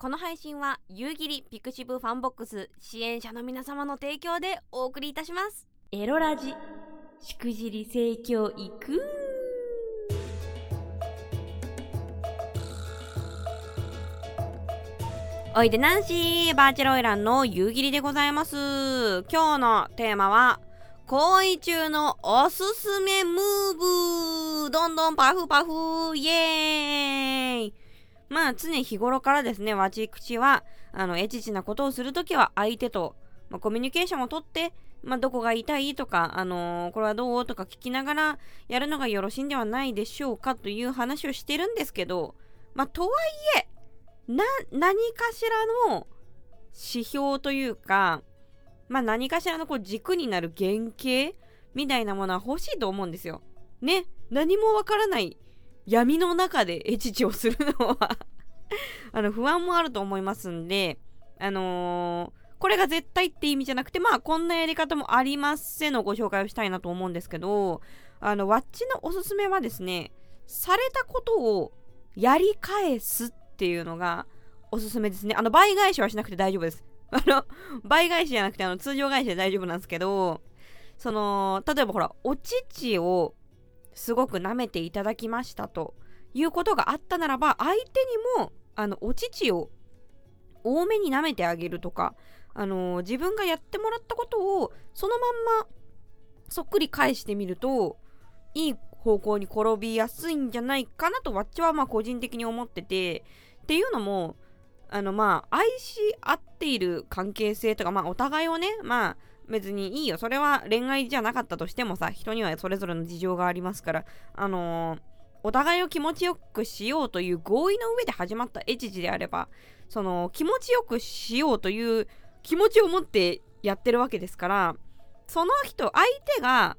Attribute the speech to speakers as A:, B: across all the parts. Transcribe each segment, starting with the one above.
A: この配信は夕霧ピクシブファンボックス支援者の皆様の提供でお送りいたします。エロラジしくじり盛況いくおいでナンシーバーチャルオイランの夕霧でございます。今日のテーマは行為中のおすすめムーブどんどんパフパフ。イエーイまあ常日頃からですね、わち口は、あの、エチチなことをするときは相手と、まあ、コミュニケーションをとって、まあ、どこが痛いとか、あのー、これはどうとか聞きながらやるのがよろしいんではないでしょうかという話をしてるんですけど、まあ、とはいえ、な、何かしらの指標というか、まあ、何かしらのこう軸になる原型みたいなものは欲しいと思うんですよ。ね。何もわからない闇の中で エチチをするのは あの不安もあると思いますんで、あのー、これが絶対って意味じゃなくて、まあこんなやり方もありますせのご紹介をしたいなと思うんですけど、あの、ワッチのおすすめはですね、されたことをやり返すっていうのがおすすめですね。あの、倍返しはしなくて大丈夫です。あの、倍返しじゃなくて、あの、通常返しで大丈夫なんですけど、その、例えばほら、お乳をすごく舐めていただきましたということがあったならば、相手にも、あの、お乳を多めに舐めてあげるとか、あの自分がやってもらったことをそのまんまそっくり返してみると、いい方向に転びやすいんじゃないかなと、わっちはまあ個人的に思ってて、っていうのも、あのまあ愛し合っている関係性とかまあお互いをねまあ別にいいよ。それは恋愛じゃなかったとしてもさ人にはそれぞれの事情がありますからあのー、お互いを気持ちよくしようという合意の上で始まったエチジであればその気持ちよくしようという気持ちを持ってやってるわけですからその人相手が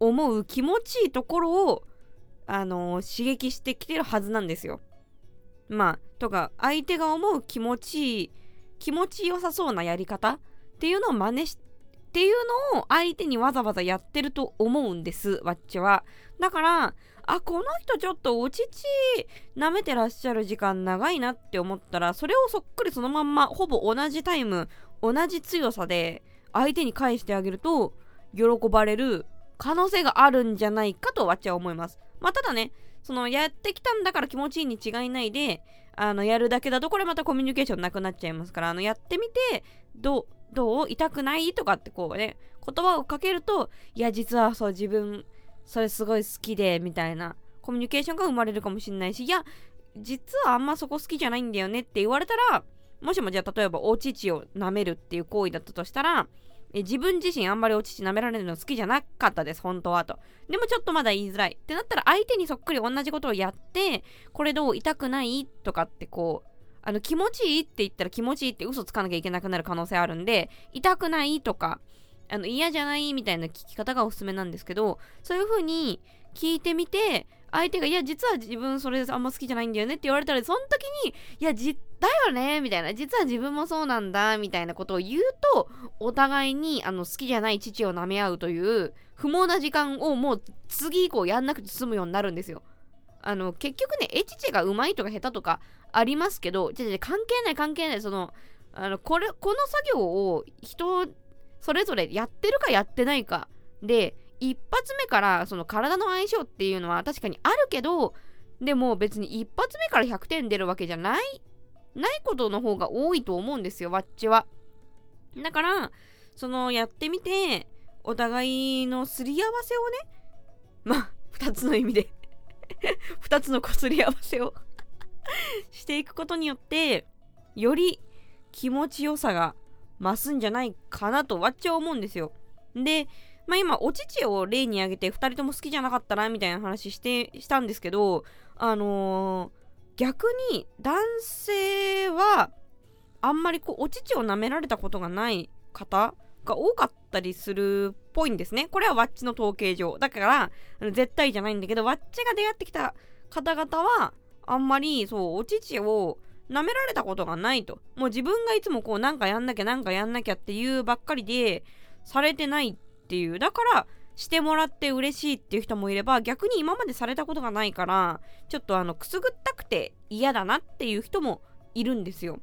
A: 思う気持ちいいところをあのー、刺激してきてるはずなんですよ。まあとか相手が思う気持ちいい気持ちよさそうなやり方っていうのを真似してっていうのを相手にわざわざやってると思うんですわっちは。だからあこの人ちょっとお乳舐めてらっしゃる時間長いなって思ったらそれをそっくりそのまんまほぼ同じタイム同じ強さで相手に返してあげると喜ばれる可能性があるんじゃないかとわっちは思います。まあただねそのやってきたんだから気持ちいいに違いないであのやるだけだとこれまたコミュニケーションなくなっちゃいますからあのやってみてどうどう痛くない？とかってこうね言葉をかけるといや実はそう自分それすごい好きでみたいなコミュニケーションが生まれるかもしれないしいや実はあんまそこ好きじゃないんだよねって言われたらもしもじゃあ例えばお乳を舐めるっていう行為だったとしたらえ自分自身あんまりお乳舐められるの好きじゃなかったです、本当はと。でもちょっとまだ言いづらい。ってなったら相手にそっくり同じことをやって、これどう痛くない？とかってこう、あの気持ちいいって言ったら気持ちいいって嘘つかなきゃいけなくなる可能性あるんで、痛くないとか、あの嫌じゃないみたいな聞き方がおすすめなんですけど、そういう風に聞いてみて、相手が、いや、実は自分それあんま好きじゃないんだよねって言われたら、その時に、いや、じ、だよねみたいな、実は自分もそうなんだみたいなことを言うと、お互いに、あの、好きじゃない父を舐め合うという、不毛な時間をもう次以降やんなくて済むようになるんですよ。あの、結局ね、エチチがうまいとか下手とかありますけど、じゃ関係ない関係ない、その、あの、これ、この作業を人、それぞれやってるかやってないかで、一発目からその体の相性っていうのは確かにあるけど、でも別に一発目から100点出るわけじゃない、ないことの方が多いと思うんですよ、わっちは。だから、そのやってみて、お互いのすり合わせをね、まあ、二つの意味で二つのこすり合わせを していくことによって、より気持ちよさが増すんじゃないかなとわっちは思うんですよ。で、まあ今、お乳を例に挙げて2人とも好きじゃなかったなみたいな話してしたんですけど、あのー、逆に男性はあんまりこうお乳を舐められたことがない方が多かったりするっぽいんですね。これはワッチの統計上。だから、絶対じゃないんだけど、ワッチが出会ってきた方々は、あんまり、そう、お乳を舐められたことがないと。もう自分がいつもこう、なんかやんなきゃ、なんかやんなきゃっていうばっかりで、されてないっていう。だから、してもらって嬉しいっていう人もいれば、逆に今までされたことがないから、ちょっとあの、くすぐったくて嫌だなっていう人もいるんですよ。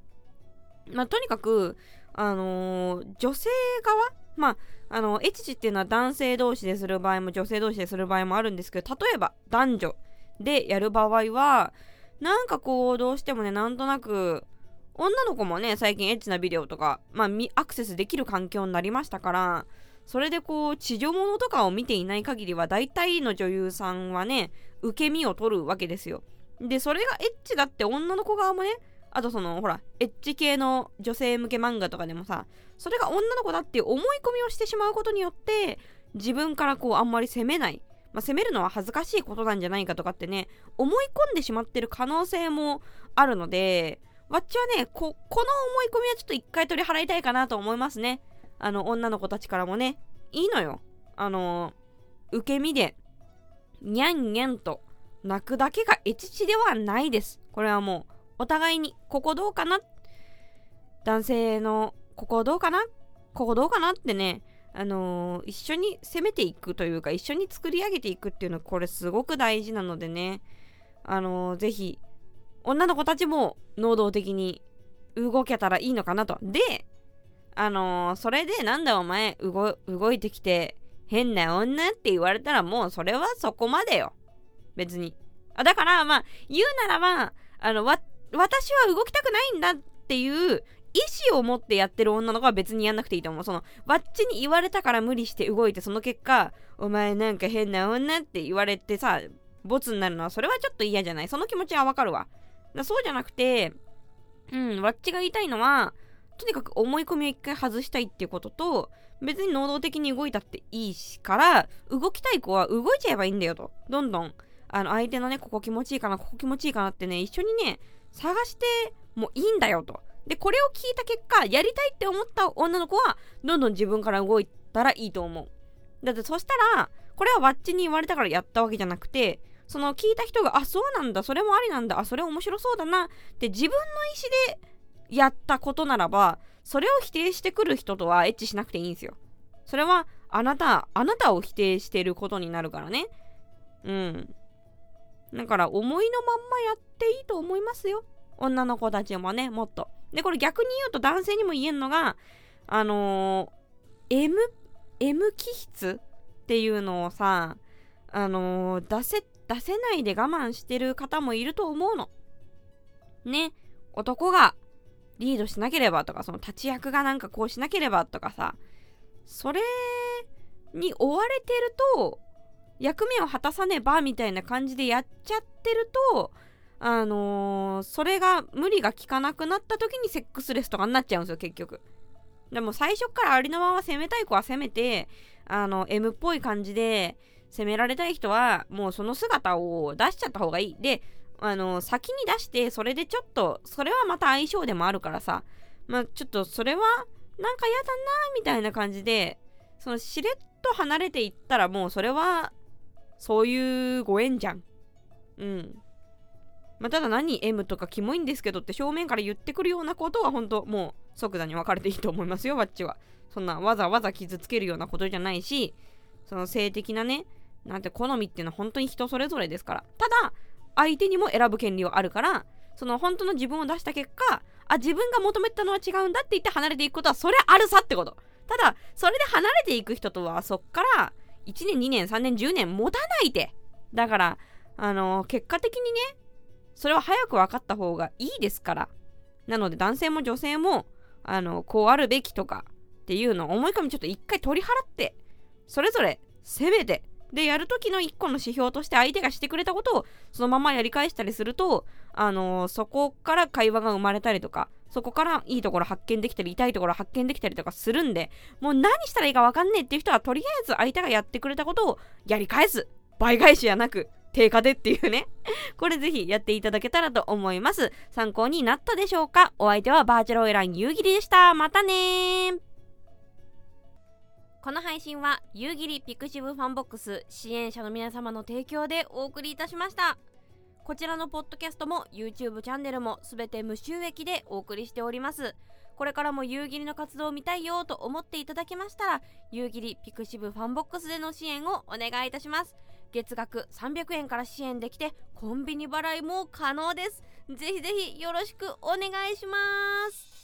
A: まあ、とにかく、あのー、女性側まあ、あの、エチチっていうのは男性同士でする場合も女性同士でする場合もあるんですけど、例えば男女でやる場合は、なんかこう、どうしてもね、なんとなく、女の子もね、最近エッチなビデオとか、まあ、アクセスできる環境になりましたから、それでこう、地上物とかを見ていない限りは、大体の女優さんはね、受け身を取るわけですよ。で、それがエッチだって女の子側もね、あとその、ほら、エッチ系の女性向け漫画とかでもさ、それが女の子だって思い込みをしてしまうことによって、自分からこう、あんまり責めない。まあ、責めるのは恥ずかしいことなんじゃないかとかってね、思い込んでしまってる可能性もあるので、わっちはね、こ、この思い込みはちょっと一回取り払いたいかなと思いますね。あの、女の子たちからもね、いいのよ。あの、受け身で、にゃんにゃんと泣くだけがエチチではないです。これはもう、お互いに、ここどうかな？男性の、ここどうかな？ここどうかな？ってね、あのー、一緒に攻めていくというか、一緒に作り上げていくっていうのは、これすごく大事なのでね、あのー、ぜひ、女の子たちも能動的に動けたらいいのかなと。で、あのー、それでなんだお前動いてきて変な女って言われたらもうそれはそこまでよ。別に。あだからまあ言うならば、あの、わ、私は動きたくないんだっていう意思を持ってやってる女の子は別にやんなくていいと思う。その、わっちに言われたから無理して動いて、その結果、お前なんか変な女って言われてさ、ボツになるのは、それはちょっと嫌じゃない？その気持ちはわかるわ。だそうじゃなくて、うん、わっちが言いたいのは、とにかく思い込みを一回外したいっていうことと、別に能動的に動いたっていいしから、動きたい子は動いちゃえばいいんだよと。どんどん、あの、相手のね、ここ気持ちいいかな、ここ気持ちいいかなってね、一緒にね、探してもいいんだよと。で、これを聞いた結果、やりたいって思った女の子は、どんどん自分から動いたらいいと思う。だってそしたら、これはワッチに言われたからやったわけじゃなくて、その聞いた人が、あ、そうなんだ、それもありなんだ、あ、それ面白そうだな、って自分の意思でやったことならば、それを否定してくる人とはエッチしなくていいんですよ。それは、あなた、あなたを否定してることになるからね。うん。だから、思いのまんまやっていいと思いますよ。女の子たちもね、もっと。で、これ逆に言うと男性にも言えんのが、あのー、M、M 気質っていうのをさ、あのー、出せ、出せないで我慢してる方もいると思うの。ね。男がリードしなければとか、その立ち役がなんかこうしなければとかさ、それに追われてると、役目を果たさねばみたいな感じでやっちゃってると、あのー、それが無理が効かなくなった時にセックスレスとかになっちゃうんですよ、結局。でも最初からありのまま攻めたい子は攻めて、あの、M っぽい感じで攻められたい人は、もうその姿を出しちゃった方がいい。で、あの、先に出して、それでちょっと、それはまた相性でもあるからさ、まあ、ちょっとそれは、なんか嫌だなみたいな感じで、そのしれっと離れていったらもうそれは、そういうご縁じゃん。うん。まあ、ただ何 M とかキモいんですけどって正面から言ってくるようなことは本当もう即座に別れていいと思いますよ、わっちは。そんなわざわざ傷つけるようなことじゃないし、その性的なね、なんて好みっていうのは本当に人それぞれですから。ただ、相手にも選ぶ権利はあるから、その本当の自分を出した結果、あ、自分が求めたのは違うんだって言って離れていくことは、それあるさってこと。ただ、それで離れていく人とは、そっから、1年、2年、3年、10年持たないで。だから、あの、結果的にね、それは早く分かった方がいいですから。なので男性も女性も、あの、こうあるべきとかっていうのを思い込みちょっと一回取り払って、それぞれ攻めて、で、やるときの一個の指標として相手がしてくれたことをそのままやり返したりすると、あの、そこから会話が生まれたりとか、そこからいいところ発見できたり、痛いところ発見できたりとかするんで、もう何したらいいかわかんねえっていう人は、とりあえず相手がやってくれたことをやり返す。倍返しじゃなく、定価でっていうね。これぜひやっていただけたらと思います。参考になったでしょうか？お相手はバーチャルオイラン夕霧でした。またねこの配信は夕霧ピクシブファンボックス支援者の皆様の提供でお送りいたしました。こちらのポッドキャストも YouTube チャンネルもすべて無収益でお送りしております。これからも夕霧の活動を見たいよと思っていただけましたら、夕霧ピクシブファンボックスでの支援をお願いいたします。月額300円から支援できてコンビニ払いも可能です。ぜひぜひよろしくお願いします。